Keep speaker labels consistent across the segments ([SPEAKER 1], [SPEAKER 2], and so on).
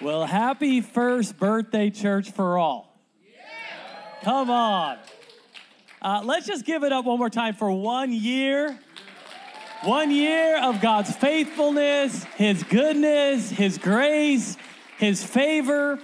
[SPEAKER 1] Well, happy first birthday, church for all. Come on. Uh, let's just give it up one more time for one year. One year of God's faithfulness, His goodness, His grace, His favor.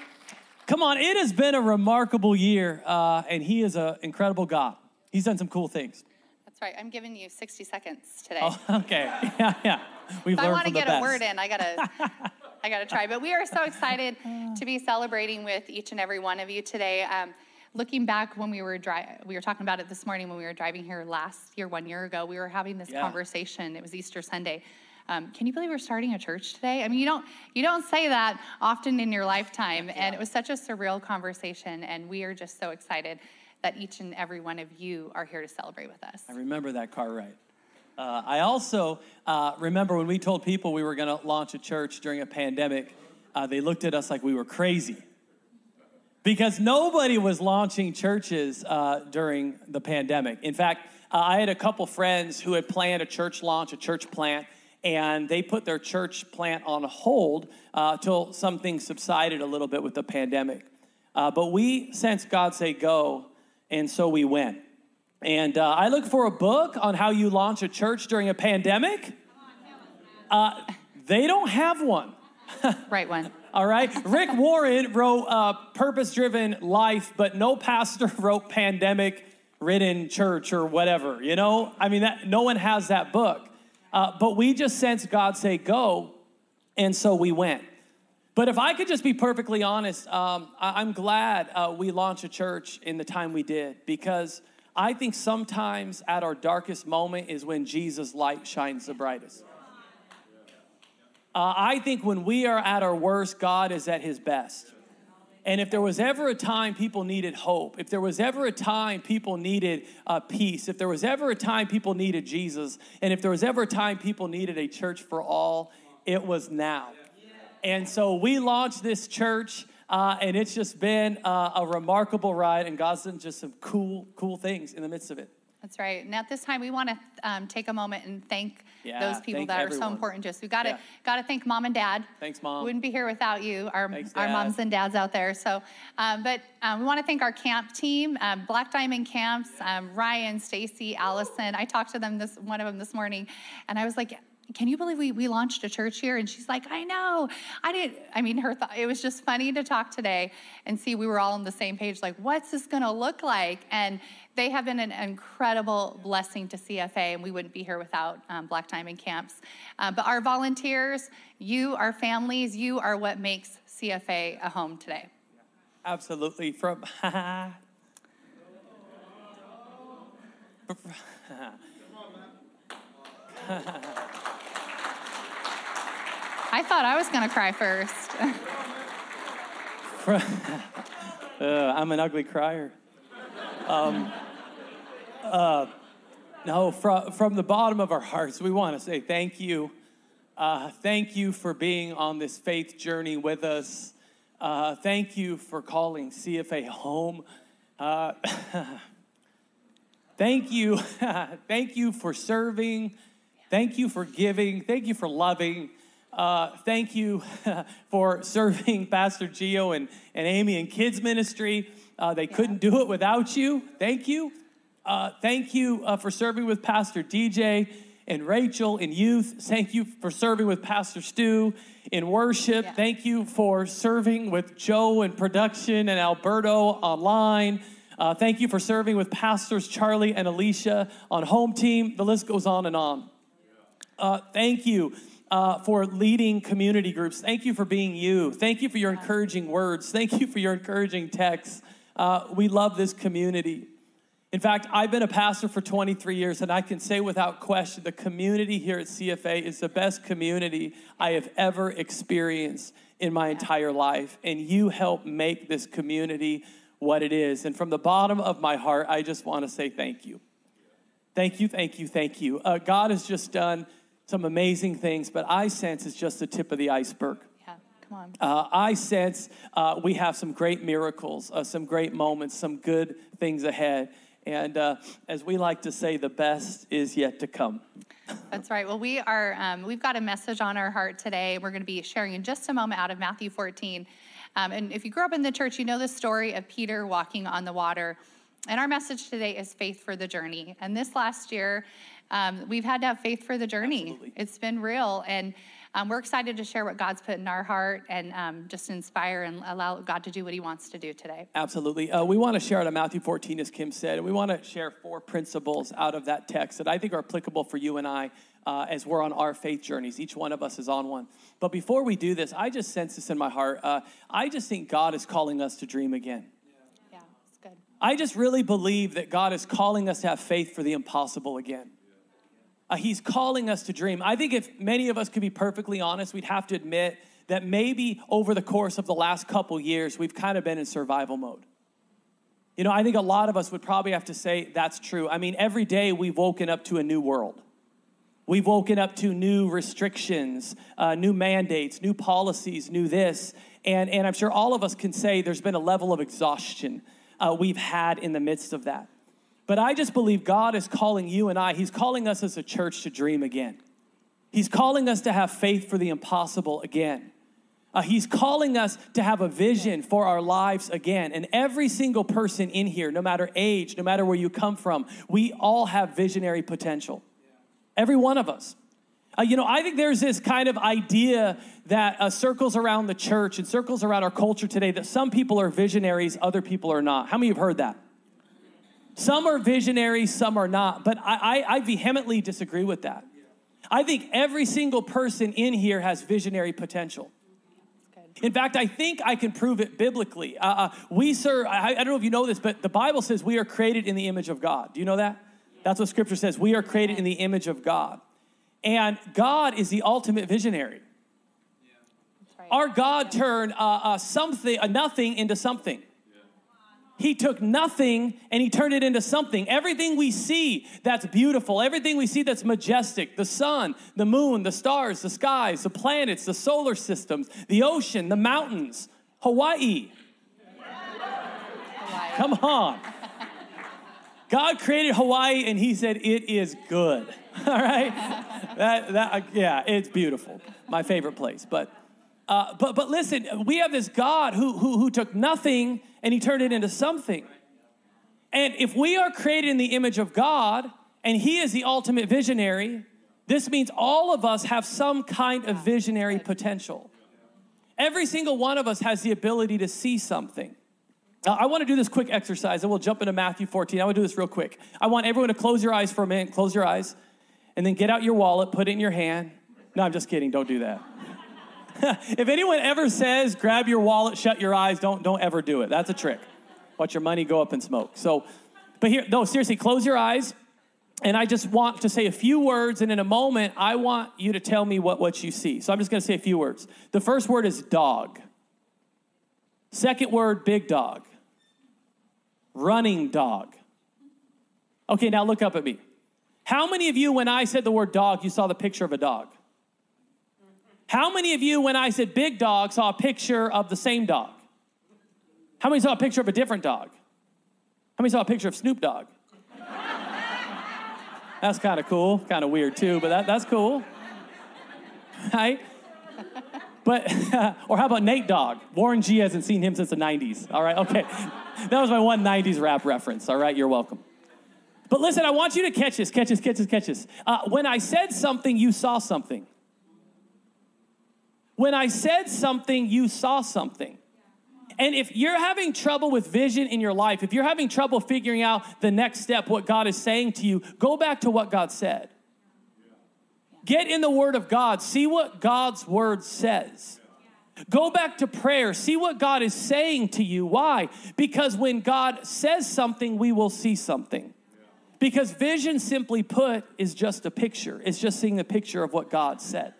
[SPEAKER 1] Come on, it has been a remarkable year, uh, and He is an incredible God. He's done some cool things.
[SPEAKER 2] That's right. I'm giving you 60 seconds today.
[SPEAKER 1] Oh, okay. Yeah, yeah. We've
[SPEAKER 2] if I want to get a word in, I gotta, I gotta try. But we are so excited to be celebrating with each and every one of you today. Um, looking back when we were dri- we were talking about it this morning when we were driving here last year, one year ago. We were having this
[SPEAKER 1] Yeah.
[SPEAKER 2] conversation. It was Easter Sunday. Um, can you believe we're starting a church today? I mean, you don't you don't say that often in your lifetime, and it was such a surreal conversation. And we are just so excited that each and every one of you are here to celebrate with us.
[SPEAKER 1] I remember that car ride. Uh, I also uh, remember when we told people we were going to launch a church during a pandemic, uh, they looked at us like we were crazy. Because nobody was launching churches uh, during the pandemic. In fact, uh, I had a couple friends who had planned a church launch, a church plant, and they put their church plant on hold uh, till something subsided a little bit with the pandemic. Uh, but we sensed God say go, and so we went. And uh, I look for a book on how you launch a church during a pandemic. Uh, they don't have one.
[SPEAKER 2] Right one.
[SPEAKER 1] All right. Rick Warren wrote uh, Purpose Driven Life, but no pastor wrote Pandemic Ridden Church or whatever. You know, I mean, that, no one has that book. Uh, but we just sensed God say, go. And so we went. But if I could just be perfectly honest, um, I- I'm glad uh, we launched a church in the time we did because I think sometimes at our darkest moment is when Jesus' light shines the brightest. Uh, I think when we are at our worst, God is at his best. And if there was ever a time people needed hope, if there was ever a time people needed uh, peace, if there was ever a time people needed Jesus, and if there was ever a time people needed a church for all, it was now. And so we launched this church, uh, and it's just been uh, a remarkable ride, and God's done just some cool, cool things in the midst of it.
[SPEAKER 2] That's right. And at this time, we want to um, take a moment and thank
[SPEAKER 1] Yeah,
[SPEAKER 2] those people
[SPEAKER 1] thank
[SPEAKER 2] that are so important to us. We got to
[SPEAKER 1] Yeah.
[SPEAKER 2] got to thank mom and dad.
[SPEAKER 1] Thanks, Mom.
[SPEAKER 2] Wouldn't be here without you, our
[SPEAKER 1] Thanks,
[SPEAKER 2] our moms and dads out there. So, um, but um, we want to thank our camp team, um, Black Diamond Camps, um, Ryan, Stacy, Allison. I talked to them this one of them this morning, and I was like. Can you believe we, we launched a church here? And she's like, I know. I didn't. I mean, her. thought, it was just funny to talk today and see we were all on the same page. Like, what's this going to look like? And they have been an incredible blessing to CFA, and we wouldn't be here without um, Black Diamond Camps. Uh, but our volunteers, you, our families, you are what makes CFA a home today.
[SPEAKER 1] Absolutely. From
[SPEAKER 2] I thought I was going to cry first.
[SPEAKER 1] uh, I'm an ugly crier. Um, uh, no, from, from the bottom of our hearts, we want to say thank you. Uh, thank you for being on this faith journey with us. Uh, thank you for calling CFA home. Uh, thank you. thank you for serving. Thank you for giving. Thank you for loving. Uh, thank you for serving Pastor Gio and, and Amy in kids ministry. Uh, they couldn't do it without you. Thank you. Uh, thank you uh, for serving with Pastor DJ and Rachel in youth. Thank you for serving with Pastor Stu in worship.
[SPEAKER 2] Yeah.
[SPEAKER 1] Thank you for serving with Joe in production and Alberto online. Uh, thank you for serving with Pastors Charlie and Alicia on home team. The list goes on and on. Uh, thank you uh, for leading community groups. Thank you for being you. Thank you for your encouraging words. Thank you for your encouraging texts. Uh, we love this community. In fact, I've been a pastor for 23 years, and I can say without question the community here at CFA is the best community I have ever experienced in my entire life. And you help make this community what it is. And from the bottom of my heart, I just want to say thank you. Thank you, thank you, thank you. Uh, God has just done some amazing things, but I sense it's just the tip of the iceberg.
[SPEAKER 2] Yeah, come on.
[SPEAKER 1] Uh, I sense uh, we have some great miracles, uh, some great moments, some good things ahead. And uh, as we like to say, the best is yet to come.
[SPEAKER 2] That's right. Well, we are, um, we've got a message on our heart today. We're going to be sharing in just a moment out of Matthew 14. Um, and if you grew up in the church, you know the story of Peter walking on the water. And our message today is faith for the journey. And this last year, um, we've had to have faith for the journey.
[SPEAKER 1] Absolutely.
[SPEAKER 2] It's been real. And um, we're excited to share what God's put in our heart and um, just inspire and allow God to do what he wants to do today.
[SPEAKER 1] Absolutely. Uh, we want to share out of Matthew 14, as Kim said, and we want to share four principles out of that text that I think are applicable for you and I uh, as we're on our faith journeys. Each one of us is on one. But before we do this, I just sense this in my heart. Uh, I just think God is calling us to dream again. I just really believe that God is calling us to have faith for the impossible again. Uh, he's calling us to dream. I think if many of us could be perfectly honest, we'd have to admit that maybe over the course of the last couple years, we've kind of been in survival mode. You know, I think a lot of us would probably have to say that's true. I mean, every day we've woken up to a new world. We've woken up to new restrictions, uh, new mandates, new policies, new this. And, and I'm sure all of us can say there's been a level of exhaustion uh, we've had in the midst of that. But I just believe God is calling you and I, He's calling us as a church to dream again. He's calling us to have faith for the impossible again. Uh, he's calling us to have a vision for our lives again. And every single person in here, no matter age, no matter where you come from, we all have visionary potential. Every one of us. Uh, you know, I think there's this kind of idea that uh, circles around the church and circles around our culture today that some people are visionaries, other people are not. How many have heard that? Some are visionaries, some are not. But I, I, I vehemently disagree with that. I think every single person in here has visionary potential. In fact, I think I can prove it biblically. Uh, uh, we serve, I, I don't know if you know this, but the Bible says we are created in the image of God. Do you know that? That's what scripture says. We are created in the image of God. And God is the ultimate visionary.
[SPEAKER 2] Right.
[SPEAKER 1] Our God turned uh, uh, something, uh, nothing into something. He took nothing and he turned it into something. Everything we see that's beautiful, everything we see that's majestic the sun, the moon, the stars, the skies, the planets, the solar systems, the ocean, the mountains, Hawaii.
[SPEAKER 2] Hawaii.
[SPEAKER 1] Come on. God created Hawaii and he said, It is good. All right? That, that, uh, yeah, it's beautiful. My favorite place. But, uh, but, but listen, we have this God who, who, who took nothing and he turned it into something. And if we are created in the image of God and he is the ultimate visionary, this means all of us have some kind of visionary potential. Every single one of us has the ability to see something. Now, I want to do this quick exercise, and we'll jump into Matthew 14. I want to do this real quick. I want everyone to close your eyes for a minute, close your eyes, and then get out your wallet, put it in your hand. No, I'm just kidding. Don't do that. if anyone ever says, grab your wallet, shut your eyes, don't, don't ever do it. That's a trick. Watch your money go up in smoke. So, but here, no, seriously, close your eyes. And I just want to say a few words, and in a moment, I want you to tell me what, what you see. So I'm just going to say a few words. The first word is dog. Second word, big dog. Running dog. Okay, now look up at me. How many of you, when I said the word dog, you saw the picture of a dog? How many of you, when I said big dog, saw a picture of the same dog? How many saw a picture of a different dog? How many saw a picture of Snoop Dogg? That's kind of cool, kind of weird too, but that, that's cool. Right? But, or how about Nate Dogg? Warren G hasn't seen him since the 90s. All right, okay. That was my one 90s rap reference. All right, you're welcome. But listen, I want you to catch this, catch this, catch this, catch this. Uh, when I said something, you saw something. When I said something, you saw something. And if you're having trouble with vision in your life, if you're having trouble figuring out the next step, what God is saying to you, go back to what God said. Get in the Word of God, see what God's Word says. Go back to prayer, see what God is saying to you. Why? Because when God says something, we will see something. Because vision, simply put, is just a picture, it's just seeing the picture of what God said.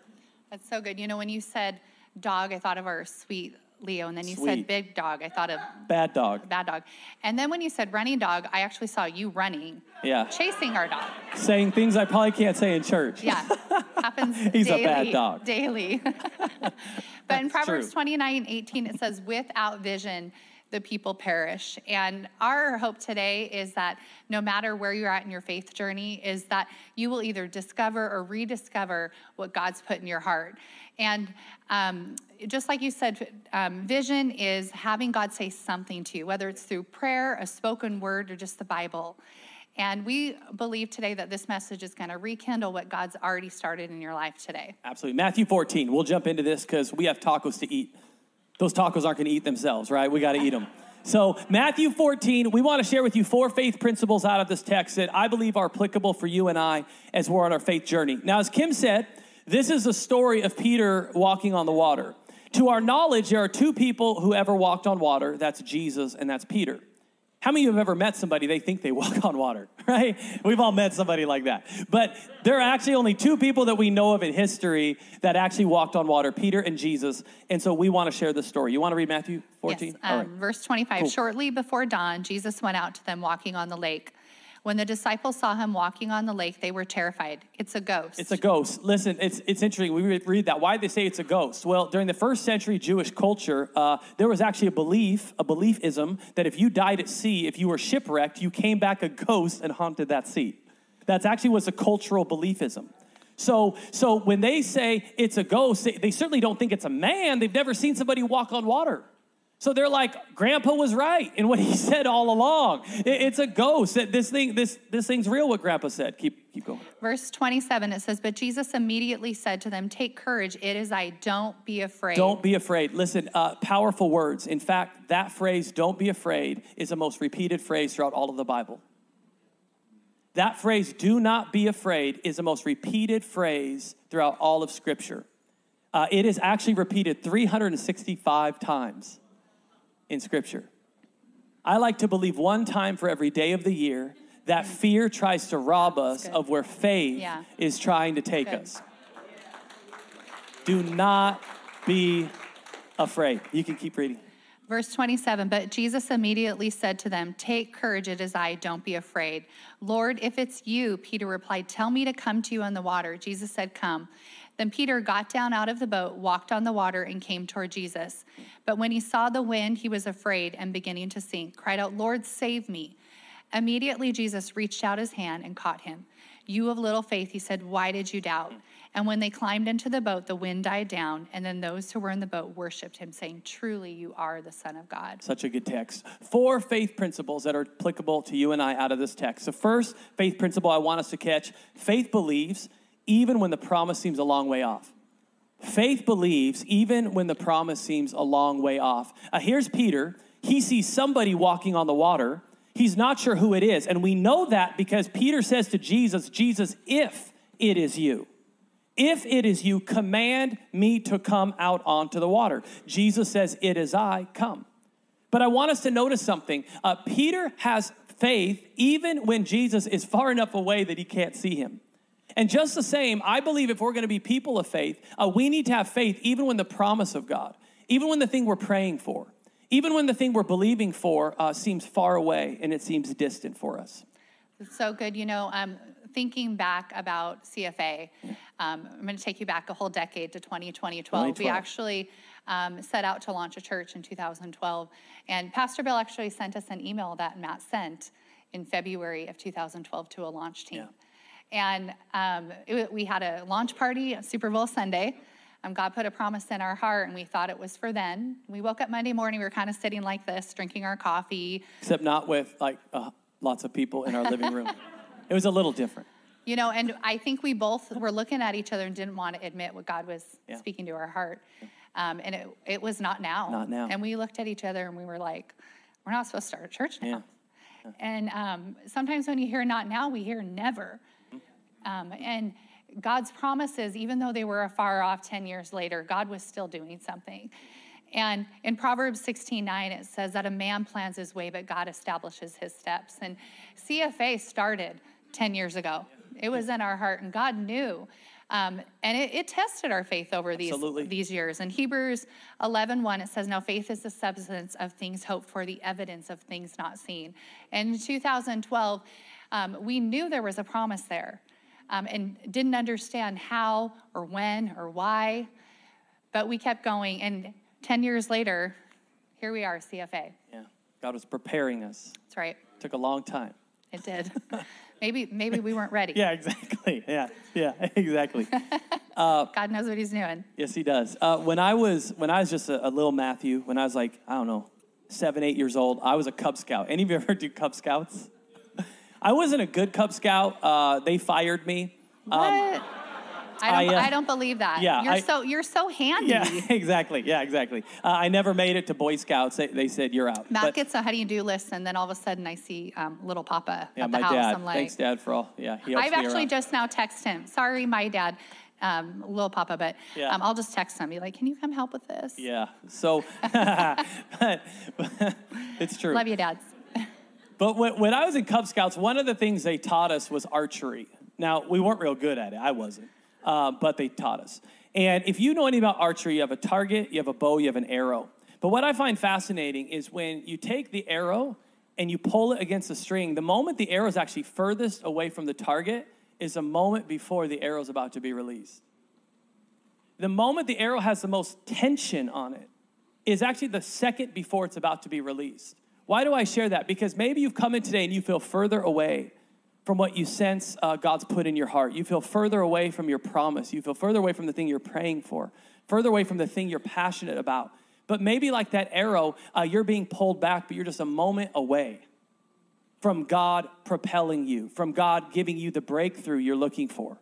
[SPEAKER 2] That's so good. You know, when you said dog, I thought of our sweet Leo. And then you
[SPEAKER 1] Sweet.
[SPEAKER 2] said big dog, I thought of
[SPEAKER 1] Bad dog.
[SPEAKER 2] bad dog. And then when you said running dog, I actually saw you running,
[SPEAKER 1] Yeah.
[SPEAKER 2] chasing our dog.
[SPEAKER 1] Saying things I probably can't say in church.
[SPEAKER 2] Yeah, happens
[SPEAKER 1] He's a bad dog.
[SPEAKER 2] Daily. but in Proverbs
[SPEAKER 1] true.
[SPEAKER 2] 29 18, it says, without vision, the people perish. And our hope today is that no matter where you're at in your faith journey, is that you will either discover or rediscover what God's put in your heart. And um, just like you said, um, vision is having God say something to you, whether it's through prayer, a spoken word, or just the Bible. And we believe today that this message is going to rekindle what God's already started in your life today.
[SPEAKER 1] Absolutely. Matthew 14. We'll jump into this because we have tacos to eat. Those tacos aren't going to eat themselves, right? We got to eat them. So, Matthew 14, we want to share with you four faith principles out of this text that I believe are applicable for you and I as we're on our faith journey. Now, as Kim said, this is a story of Peter walking on the water. To our knowledge, there are two people who ever walked on water that's Jesus and that's Peter. How many of you have ever met somebody they think they walk on water, right? We've all met somebody like that. But there are actually only two people that we know of in history that actually walked on water Peter and Jesus. And so we want to share this story. You want to read Matthew 14?
[SPEAKER 2] Yes, um, right. Verse 25. Cool. Shortly before dawn, Jesus went out to them walking on the lake. When the disciples saw him walking on the lake, they were terrified. It's a ghost.
[SPEAKER 1] It's a ghost. Listen, it's, it's interesting. We read that. Why they say it's a ghost? Well, during the first century Jewish culture, uh, there was actually a belief, a beliefism, that if you died at sea, if you were shipwrecked, you came back a ghost and haunted that sea. That's actually was a cultural beliefism. So, so when they say it's a ghost, they, they certainly don't think it's a man. They've never seen somebody walk on water. So they're like, Grandpa was right in what he said all along. It's a ghost. This thing, this this thing's real. What Grandpa said. Keep keep going.
[SPEAKER 2] Verse twenty-seven. It says, "But Jesus immediately said to them, Take courage. It is I. Don't be afraid."
[SPEAKER 1] Don't be afraid. Listen, uh, powerful words. In fact, that phrase "Don't be afraid" is the most repeated phrase throughout all of the Bible. That phrase "Do not be afraid" is the most repeated phrase throughout all of Scripture. Uh, it is actually repeated 365 times in Scripture. I like to believe one time for every day of the year that fear tries to rob us of where faith yeah. is trying to take us. Do not be afraid. You can keep reading.
[SPEAKER 2] Verse 27 But Jesus immediately said to them, Take courage, it is I, don't be afraid. Lord, if it's you, Peter replied, Tell me to come to you on the water. Jesus said, Come. Then Peter got down out of the boat, walked on the water, and came toward Jesus. But when he saw the wind, he was afraid and beginning to sink, cried out, Lord, save me. Immediately Jesus reached out his hand and caught him. You of little faith, he said, why did you doubt? And when they climbed into the boat, the wind died down, and then those who were in the boat worshiped him, saying, Truly, you are the Son of God.
[SPEAKER 1] Such a good text. Four faith principles that are applicable to you and I out of this text. The first faith principle I want us to catch faith believes even when the promise seems a long way off. Faith believes even when the promise seems a long way off. Uh, here's Peter. He sees somebody walking on the water. He's not sure who it is. And we know that because Peter says to Jesus, Jesus, if it is you, if it is you, command me to come out onto the water. Jesus says, It is I, come. But I want us to notice something. Uh, Peter has faith even when Jesus is far enough away that he can't see him. And just the same, I believe if we're going to be people of faith, uh, we need to have faith even when the promise of God, even when the thing we're praying for, even when the thing we're believing for uh, seems far away and it seems distant for us.
[SPEAKER 2] It's so good. You know, um, thinking back about CFA, um, I'm going to take you back a whole decade to 2012. 2012. We actually um, set out to launch a church in 2012. And Pastor Bill actually sent us an email that Matt sent in February of 2012 to a launch team. Yeah. And um, it, we had a launch party, Super Bowl Sunday. Um, God put a promise in our heart, and we thought it was for then. We woke up Monday morning, we were kind of sitting like this, drinking our coffee.
[SPEAKER 1] Except not with like uh, lots of people in our living room. It was a little different.
[SPEAKER 2] You know, and I think we both were looking at each other and didn't want to admit what God was yeah. speaking to our heart. Um, and it, it was not now.
[SPEAKER 1] Not now.
[SPEAKER 2] And we looked at each other and we were like, we're not supposed to start a church now. Yeah. Yeah. And um, sometimes when you hear not now, we hear never. Um, and God's promises, even though they were afar off 10 years later, God was still doing something. And in Proverbs 16 9, it says that a man plans his way, but God establishes his steps. And CFA started 10 years ago. It was in our heart, and God knew. Um, and it, it, tested our faith over these, these years. In Hebrews 11 1, it says, Now faith is the substance of things hoped for, the evidence of things not seen. And in 2012, um, we knew there was a promise there um, and didn't understand how or when or why. But we kept going. And 10 years later, here we are, CFA.
[SPEAKER 1] Yeah. God was preparing us.
[SPEAKER 2] That's right.
[SPEAKER 1] Took a long time.
[SPEAKER 2] It did. maybe maybe we weren't ready.
[SPEAKER 1] Yeah, exactly. Yeah, yeah, exactly.
[SPEAKER 2] God knows what He's doing.
[SPEAKER 1] yes, he does. Uh, when I was when I was just a, a little Matthew, when I was like I don't know seven, eight years old, I was a Cub Scout. Any of you ever do Cub Scouts? I wasn't a good Cub Scout. Uh, they fired me.
[SPEAKER 2] What? I don't.
[SPEAKER 1] I, uh,
[SPEAKER 2] I, don't believe that.
[SPEAKER 1] yeah,
[SPEAKER 2] You're
[SPEAKER 1] I-
[SPEAKER 2] so you're so handy.
[SPEAKER 1] Yeah, exactly. Yeah, exactly. Uh, I never made it to Boy Scouts. They, they said you're out.
[SPEAKER 2] Matt
[SPEAKER 1] But-
[SPEAKER 2] gets a how do you do list, and then all of a sudden I see um, little Papa
[SPEAKER 1] yeah,
[SPEAKER 2] at the house.
[SPEAKER 1] dad.
[SPEAKER 2] I'm like,
[SPEAKER 1] Thanks, Dad, for all. Yeah, he helps
[SPEAKER 2] I've actually
[SPEAKER 1] around.
[SPEAKER 2] just now texted him. Sorry, my dad, um, little Papa, but
[SPEAKER 1] Yeah.
[SPEAKER 2] um, I'll just text him. Be like, can you come help with this?
[SPEAKER 1] Yeah. So, but, it's true.
[SPEAKER 2] Love you, dads.
[SPEAKER 1] But when, when I was in Cub Scouts, one of the things they taught us was archery. Now, we weren't real good at it. I wasn't. Uh, but they taught us. And if you know anything about archery, you have a target, you have a bow, you have an arrow. But what I find fascinating is when you take the arrow and you pull it against the string, the moment the arrow is actually furthest away from the target is a moment before the arrow is about to be released. The moment the arrow has the most tension on it is actually the second before it's about to be released. Why do I share that? Because maybe you've come in today and you feel further away from what you sense uh, God's put in your heart. You feel further away from your promise. You feel further away from the thing you're praying for, further away from the thing you're passionate about. But maybe, like that arrow, uh, you're being pulled back, but you're just a moment away from God propelling you, from God giving you the breakthrough you're looking for.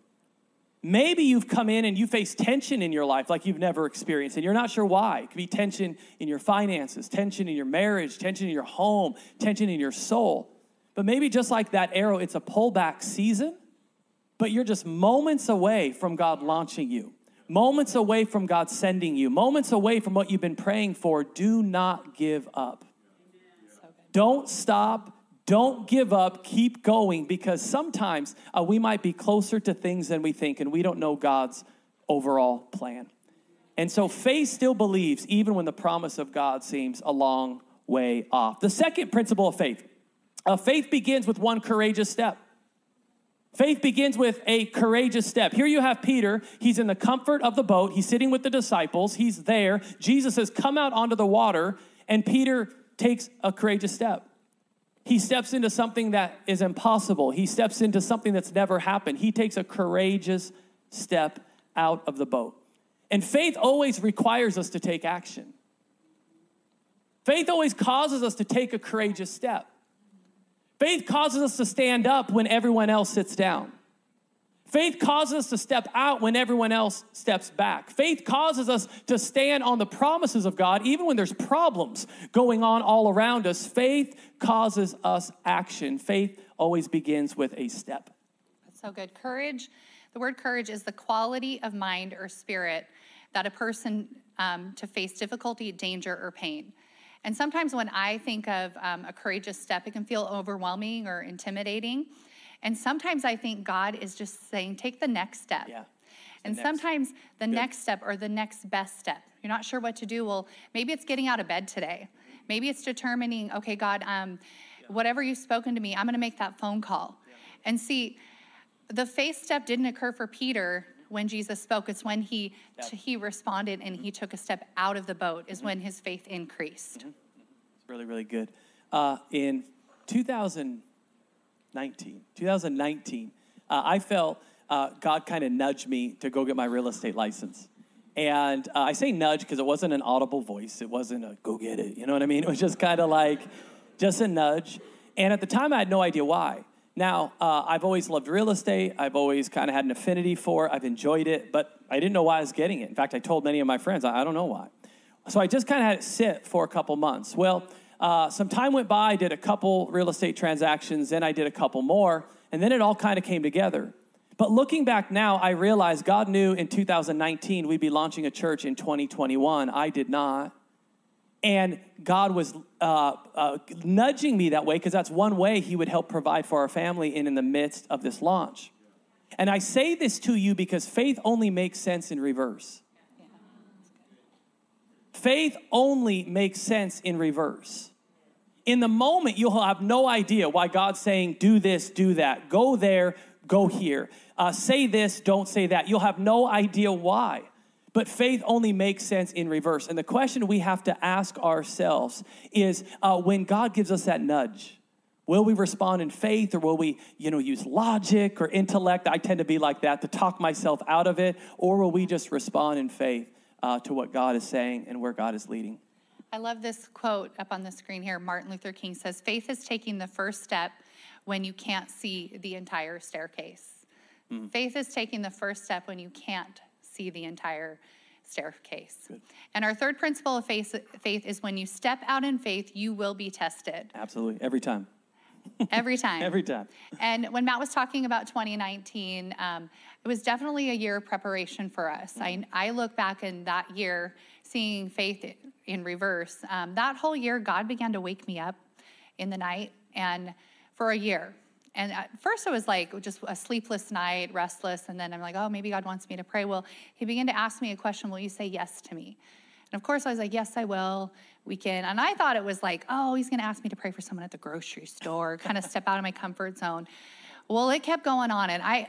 [SPEAKER 1] Maybe you've come in and you face tension in your life like you've never experienced, and you're not sure why. It could be tension in your finances, tension in your marriage, tension in your home, tension in your soul. But maybe just like that arrow, it's a pullback season, but you're just moments away from God launching you, moments away from God sending you, moments away from what you've been praying for. Do not give up. Don't stop. Don't give up. Keep going because sometimes uh, we might be closer to things than we think and we don't know God's overall plan. And so faith still believes even when the promise of God seems a long way off. The second principle of faith uh, faith begins with one courageous step. Faith begins with a courageous step. Here you have Peter. He's in the comfort of the boat. He's sitting with the disciples. He's there. Jesus says, Come out onto the water. And Peter takes a courageous step. He steps into something that is impossible. He steps into something that's never happened. He takes a courageous step out of the boat. And faith always requires us to take action. Faith always causes us to take a courageous step. Faith causes us to stand up when everyone else sits down. Faith causes us to step out when everyone else steps back. Faith causes us to stand on the promises of God even when there's problems going on all around us. Faith causes us action. Faith always begins with a step.
[SPEAKER 2] That's so good. Courage, the word courage is the quality of mind or spirit that a person um, to face difficulty, danger, or pain. And sometimes when I think of um, a courageous step, it can feel overwhelming or intimidating. And sometimes I think God is just saying, take the next step.
[SPEAKER 1] Yeah.
[SPEAKER 2] And
[SPEAKER 1] next.
[SPEAKER 2] sometimes the next step or the next best step, you're not sure what to do. Well, maybe it's getting out of bed today. Maybe it's determining, okay, God, um, whatever you've spoken to me, I'm going to make that phone call. And see, the faith step didn't occur for Peter when Jesus spoke. It's when he he responded and he took a step out of the boat. Is when his faith increased.
[SPEAKER 1] It's really, really good. Uh, in 2019, 2019, uh, I felt uh, God kind of nudged me to go get my real estate license. And uh, I say nudge because it wasn't an audible voice. It wasn't a go get it. You know what I mean? It was just kind of like just a nudge. And at the time, I had no idea why. Now, uh, I've always loved real estate. I've always kind of had an affinity for it. I've enjoyed it, but I didn't know why I was getting it. In fact, I told many of my friends, I, I don't know why. So I just kind of had it sit for a couple months. Well, uh, some time went by, I did a couple real estate transactions, then I did a couple more, and then it all kind of came together. But looking back now, I realize God knew in 2019 we'd be launching a church in 2021. I did not. And God was uh, uh, nudging me that way because that's one way He would help provide for our family and in the midst of this launch. And I say this to you because faith only makes sense in reverse. Faith only makes sense in reverse. In the moment, you'll have no idea why God's saying, do this, do that, go there, go here, uh, say this, don't say that. You'll have no idea why. But faith only makes sense in reverse. And the question we have to ask ourselves is uh, when God gives us that nudge, will we respond in faith or will we, you know, use logic or intellect? I tend to be like that to talk myself out of it. Or will we just respond in faith uh, to what God is saying and where God is leading?
[SPEAKER 2] I love this quote up on the screen here. Martin Luther King says, Faith is taking the first step when you can't see the entire staircase. Mm. Faith is taking the first step when you can't see the entire staircase. Good. And our third principle of faith, faith is when you step out in faith, you will be tested.
[SPEAKER 1] Absolutely, every time.
[SPEAKER 2] Every time.
[SPEAKER 1] Every time.
[SPEAKER 2] And when Matt was talking about 2019, um, it was definitely a year of preparation for us. I, I look back in that year, seeing faith in reverse. Um, that whole year, God began to wake me up in the night, and for a year. And at first, it was like just a sleepless night, restless. And then I'm like, oh, maybe God wants me to pray. Well, he began to ask me a question Will you say yes to me? And of course, I was like, yes, I will. We can. And I thought it was like, oh, he's going to ask me to pray for someone at the grocery store, kind of step out of my comfort zone. Well, it kept going on. And I,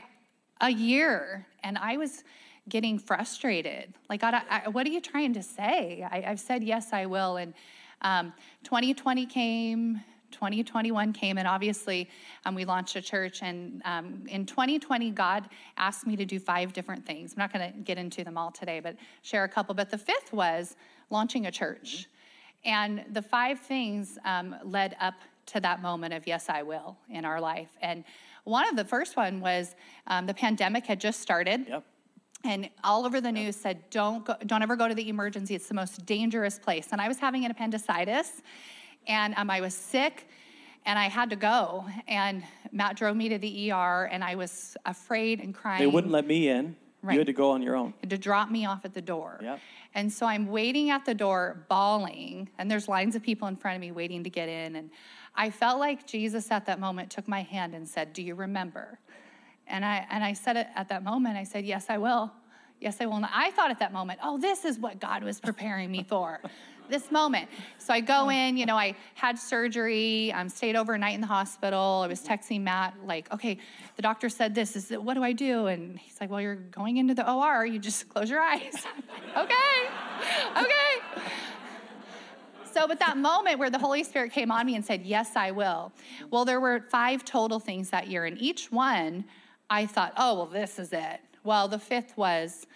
[SPEAKER 2] a year, and I was getting frustrated. Like, God, I, what are you trying to say? I, have said, yes, I will. And um, 2020 came, 2021 came, and obviously um, we launched a church. And um, in 2020, God asked me to do five different things. I'm not going to get into them all today, but share a couple. But the fifth was launching a church. And the five things um, led up to that moment of yes, I will in our life. And one of the first one was um, the pandemic had just started.
[SPEAKER 1] Yep
[SPEAKER 2] and all over the news said don't go, don't ever go to the emergency it's the most dangerous place and i was having an appendicitis and um, I was sick and I had to go. And Matt drove me to the ER, and I was afraid and crying.
[SPEAKER 1] They wouldn't let me in. Right. You had to go on your own.
[SPEAKER 2] To drop me off at the door.
[SPEAKER 1] Yep.
[SPEAKER 2] And so I'm waiting at the door, bawling, and there's lines of people in front of me waiting to get in. And I felt like Jesus at that moment took my hand and said, Do you remember? And I, and I said it at that moment, I said, Yes, I will. Yes, I will. I thought at that moment, oh, this is what God was preparing me for this moment. So I go in, you know, I had surgery, um, stayed overnight in the hospital. I was texting Matt, like, okay, the doctor said this. Is it, what do I do? And he's like, well, you're going into the OR. You just close your eyes. okay, okay. So, but that moment where the Holy Spirit came on me and said, Yes, I will. Well, there were five total things that year, and each one I thought, Oh, well, this is it. Well, the fifth was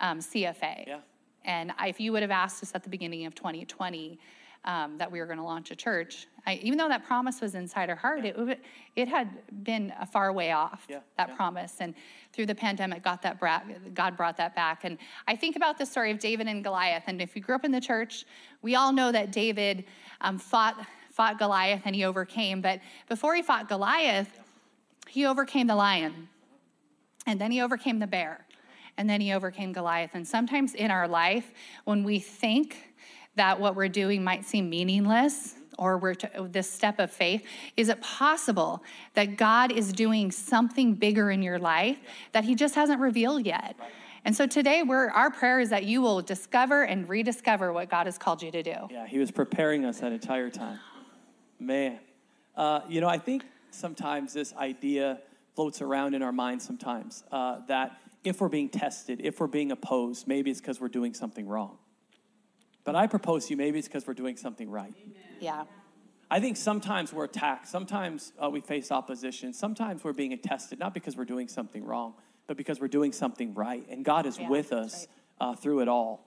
[SPEAKER 2] um, CFA.
[SPEAKER 1] Yeah.
[SPEAKER 2] And if you would have asked us at the beginning of 2020 um, that we were going to launch a church, I, even though that promise was inside our heart, it, it had been a far way off,
[SPEAKER 1] yeah,
[SPEAKER 2] that
[SPEAKER 1] yeah.
[SPEAKER 2] promise. And through the pandemic, got that bra- God brought that back. And I think about the story of David and Goliath. And if you grew up in the church, we all know that David um, fought, fought Goliath and he overcame. But before he fought Goliath, he overcame the lion. And then he overcame the bear and then he overcame Goliath. And sometimes in our life, when we think that what we're doing might seem meaningless, or we're to, this step of faith, is it possible that God is doing something bigger in your life that He just hasn't revealed yet? And so today, our prayer is that you will discover and rediscover what God has called you to do.
[SPEAKER 1] Yeah, He was preparing us that entire time. Man, uh, you know, I think sometimes this idea floats around in our minds sometimes uh, that if we're being tested, if we're being opposed, maybe it's because we're doing something wrong. But I propose to you, maybe it's because we're doing something right.
[SPEAKER 2] Yeah.
[SPEAKER 1] I think sometimes we're attacked. Sometimes uh, we face opposition. Sometimes we're being tested, not because we're doing something wrong, but because we're doing something right. And God is yeah, with us right. uh, through it all.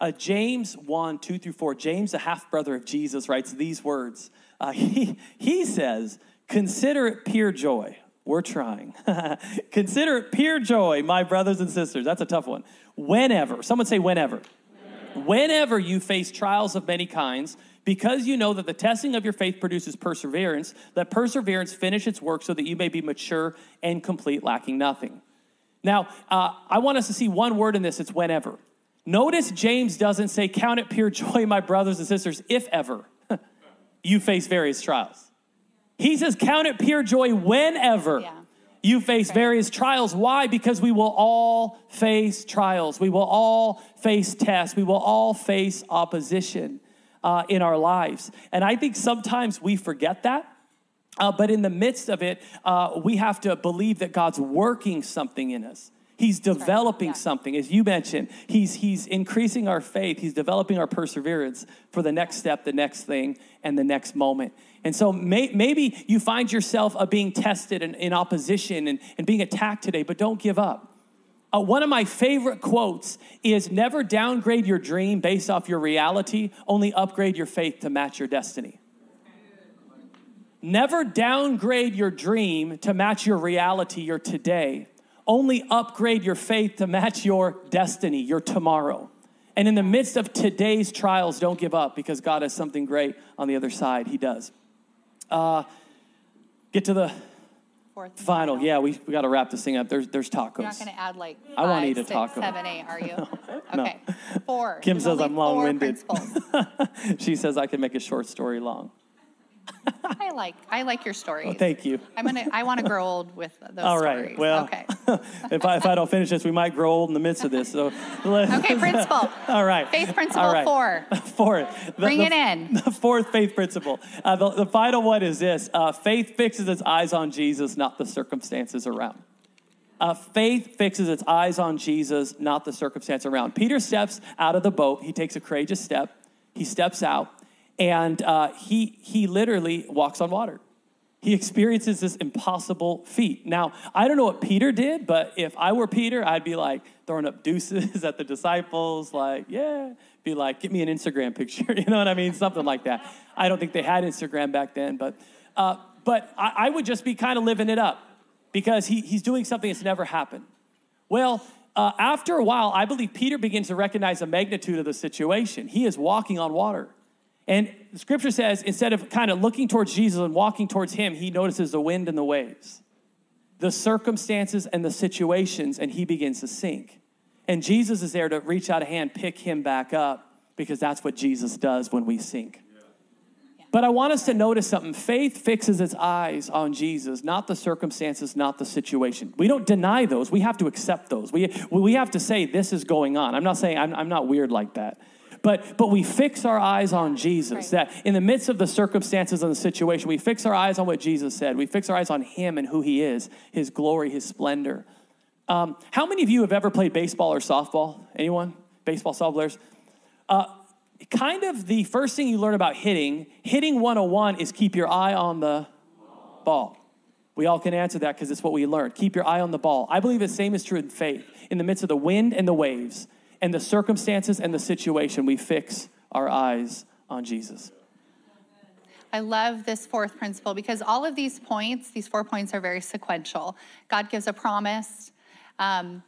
[SPEAKER 1] Uh, James 1, 2 through 4, James, the half brother of Jesus, writes these words. Uh, he, he says, Consider it pure joy we're trying. Consider it pure joy, my brothers and sisters. That's a tough one. Whenever, someone say whenever. Whenever you face trials of many kinds, because you know that the testing of your faith produces perseverance, let perseverance finish its work so that you may be mature and complete, lacking nothing. Now, uh, I want us to see one word in this it's whenever. Notice James doesn't say, Count it pure joy, my brothers and sisters, if ever you face various trials. He says, Count it pure joy whenever yeah. you face various trials. Why? Because we will all face trials. We will all face tests. We will all face opposition uh, in our lives. And I think sometimes we forget that. Uh, but in the midst of it, uh, we have to believe that God's working something in us. He's developing
[SPEAKER 2] yeah.
[SPEAKER 1] something, as you mentioned. He's, he's increasing our faith. He's developing our perseverance for the next step, the next thing, and the next moment. And so may, maybe you find yourself uh, being tested and in opposition and, and being attacked today, but don't give up. Uh, one of my favorite quotes is never downgrade your dream based off your reality, only upgrade your faith to match your destiny. Never downgrade your dream to match your reality, your today. Only upgrade your faith to match your destiny, your tomorrow. And in the midst of today's trials, don't give up because God has something great on the other side. He does. Uh, get to the
[SPEAKER 2] Fourth
[SPEAKER 1] final. Yeah, we, we got to wrap this thing up. There's, there's tacos.
[SPEAKER 2] You're not going to add like
[SPEAKER 1] I wanna eat a
[SPEAKER 2] six,
[SPEAKER 1] taco.
[SPEAKER 2] seven, eight, are you?
[SPEAKER 1] No.
[SPEAKER 2] Okay. Four.
[SPEAKER 1] Kim
[SPEAKER 2] There's
[SPEAKER 1] says I'm long winded. she says I can make a short story long.
[SPEAKER 2] I like I like your stories.
[SPEAKER 1] Oh, thank you.
[SPEAKER 2] I'm gonna I want to grow old with those
[SPEAKER 1] All right.
[SPEAKER 2] stories.
[SPEAKER 1] Well,
[SPEAKER 2] okay.
[SPEAKER 1] if, I, if I don't finish this, we might grow old in the midst of this. So, let's-
[SPEAKER 2] Okay, principle.
[SPEAKER 1] All right.
[SPEAKER 2] Faith principle
[SPEAKER 1] All right.
[SPEAKER 2] four.
[SPEAKER 1] Fourth. The-
[SPEAKER 2] Bring
[SPEAKER 1] the-
[SPEAKER 2] it in.
[SPEAKER 1] The fourth faith principle. Uh, the, the final one is this uh, faith fixes its eyes on Jesus, not the circumstances around. Uh, faith fixes its eyes on Jesus, not the circumstance around. Peter steps out of the boat. He takes a courageous step. He steps out, and uh, he, he literally walks on water. He experiences this impossible feat. Now, I don't know what Peter did, but if I were Peter, I'd be like throwing up deuces at the disciples, like, yeah, be like, get me an Instagram picture. You know what I mean? Something like that. I don't think they had Instagram back then, but, uh, but I, I would just be kind of living it up because he, he's doing something that's never happened. Well, uh, after a while, I believe Peter begins to recognize the magnitude of the situation. He is walking on water. And the scripture says instead of kind of looking towards Jesus and walking towards him, he notices the wind and the waves, the circumstances and the situations, and he begins to sink. And Jesus is there to reach out a hand, pick him back up, because that's what Jesus does when we sink. But I want us to notice something. Faith fixes its eyes on Jesus, not the circumstances, not the situation. We don't deny those. We have to accept those. We, we have to say, this is going on. I'm not saying I'm, I'm not weird like that. But, but we fix our eyes on Jesus.
[SPEAKER 2] Right.
[SPEAKER 1] That in the midst of the circumstances and the situation, we fix our eyes on what Jesus said. We fix our eyes on Him and who He is, His glory, His splendor. Um, how many of you have ever played baseball or softball? Anyone? Baseball, softball players? Uh, kind of the first thing you learn about hitting, hitting 101 is keep your eye on the ball. We all can answer that because it's what we learned. Keep your eye on the ball. I believe the same is true in faith. In the midst of the wind and the waves and the circumstances and the situation, we fix our eyes on Jesus.
[SPEAKER 2] I love this fourth principle because all of these points, these four points, are very sequential. God gives a promise. Um,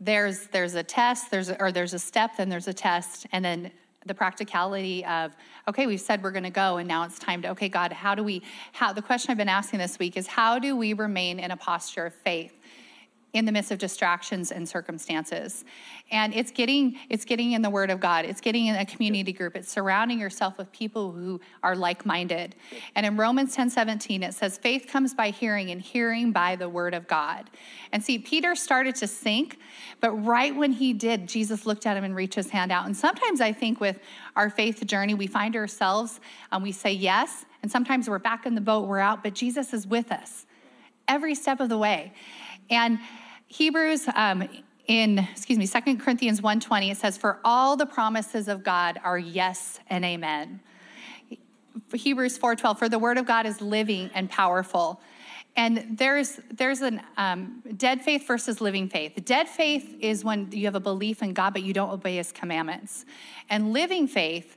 [SPEAKER 2] there's there's a test. There's or there's a step. Then there's a test, and then the practicality of okay, we've said we're going to go, and now it's time to okay, God, how do we? How the question I've been asking this week is how do we remain in a posture of faith? In the midst of distractions and circumstances. And it's getting it's getting in the word of god. It's getting in a community group. It's surrounding yourself with people who are like-minded. And in romans 10 17 it says faith comes by hearing and hearing by the word of god. And see peter started to sink but right when he did jesus looked at him and reached his hand out. And sometimes i think with our faith journey we find ourselves and we say yes and sometimes we're back in the boat we're out but jesus is with us every step of the way. And Hebrews um, in excuse me, 2 Corinthians 1:20 it says for all the promises of God are yes and amen. Hebrews 4:12 for the word of God is living and powerful. And there's there's an um, dead faith versus living faith. Dead faith is when you have a belief in God but you don't obey His commandments, and living faith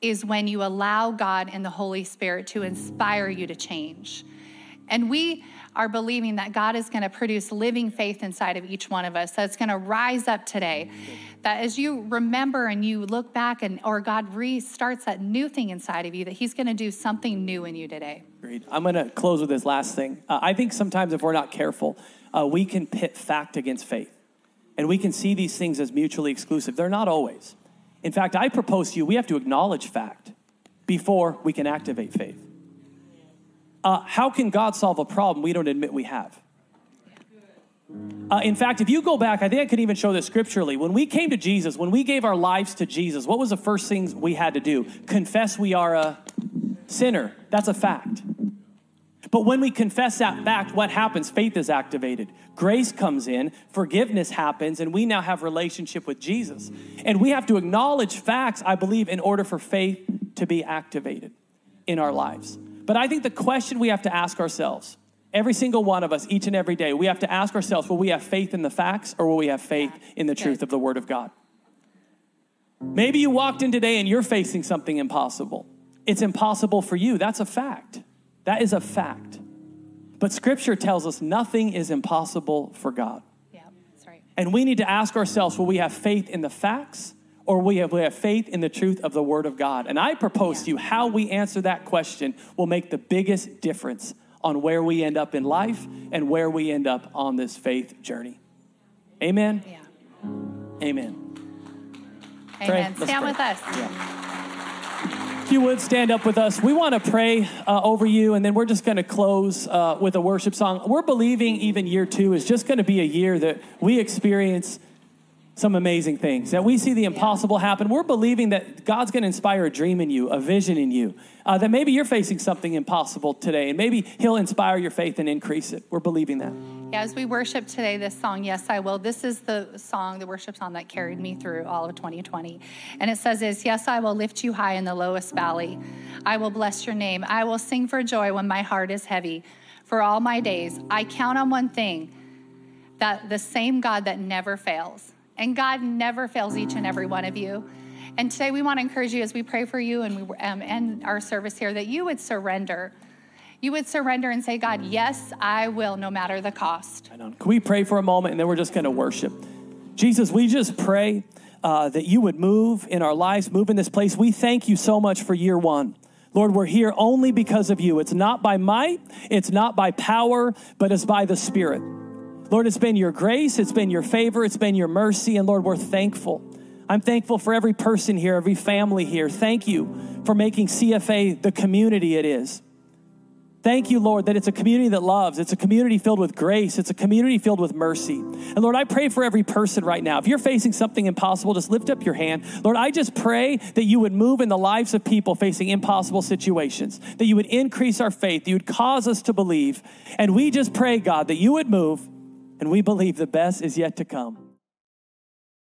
[SPEAKER 2] is when you allow God and the Holy Spirit to inspire you to change. And we are believing that God is going to produce living faith inside of each one of us. That's going to rise up today. That as you remember and you look back and or God restarts that new thing inside of you, that He's going to do something new in you today.
[SPEAKER 1] Agreed. I'm going to close with this last thing. Uh, I think sometimes if we're not careful, uh, we can pit fact against faith. And we can see these things as mutually exclusive. They're not always. In fact, I propose to you we have to acknowledge fact before we can activate faith. Uh, how can God solve a problem we don't admit we have? Uh, in fact, if you go back, I think I could even show this scripturally. When we came to Jesus, when we gave our lives to Jesus, what was the first things we had to do? Confess we are a sinner. That's a fact. But when we confess that fact, what happens? Faith is activated. Grace comes in, forgiveness happens, and we now have relationship with Jesus. And we have to acknowledge facts, I believe, in order for faith to be activated in our lives. But I think the question we have to ask ourselves, every single one of us, each and every day, we have to ask ourselves, will we have faith in the facts or will we have faith in the truth of the Word of God? Maybe you walked in today and you're facing something impossible. It's impossible for you. That's a fact. That is a fact. But scripture tells us nothing is impossible for God.
[SPEAKER 2] Yeah, that's right.
[SPEAKER 1] And we need to ask ourselves will we have faith in the facts or we have, we have faith in the truth of the Word of God? And I propose
[SPEAKER 2] Yeah.
[SPEAKER 1] to you how we answer that question will make the biggest difference on where we end up in life and where we end up on this faith journey. Amen.
[SPEAKER 2] Yeah.
[SPEAKER 1] Amen.
[SPEAKER 2] Amen.
[SPEAKER 1] Let's
[SPEAKER 2] Stand
[SPEAKER 1] pray.
[SPEAKER 2] with us.
[SPEAKER 1] If you would stand up with us, we want to pray uh, over you, and then we're just going to close uh, with a worship song. We're believing even year two is just going to be a year that we experience some amazing things, that we see the impossible happen. We're believing that God's going to inspire a dream in you, a vision in you, uh, that maybe you're facing something impossible today, and maybe He'll inspire your faith and increase it. We're believing that.
[SPEAKER 2] Yeah, as we worship today, this song, Yes, I Will, this is the song, the worship song that carried me through all of 2020. And it says this Yes, I will lift you high in the lowest valley. I will bless your name. I will sing for joy when my heart is heavy. For all my days, I count on one thing that the same God that never fails. And God never fails each and every one of you. And today we want to encourage you as we pray for you and we um, end our service here that you would surrender. You would surrender and say, God, yes, I will, no matter the cost.
[SPEAKER 1] Can we pray for a moment and then we're just going to worship? Jesus, we just pray uh, that you would move in our lives, move in this place. We thank you so much for year one. Lord, we're here only because of you. It's not by might, it's not by power, but it's by the Spirit. Lord, it's been your grace, it's been your favor, it's been your mercy, and Lord, we're thankful. I'm thankful for every person here, every family here. Thank you for making CFA the community it is. Thank you, Lord, that it's a community that loves. It's a community filled with grace. It's a community filled with mercy. And Lord, I pray for every person right now. If you're facing something impossible, just lift up your hand. Lord, I just pray that you would move in the lives of people facing impossible situations, that you would increase our faith, that you would cause us to believe. And we just pray, God, that you would move, and we believe the best is yet to come.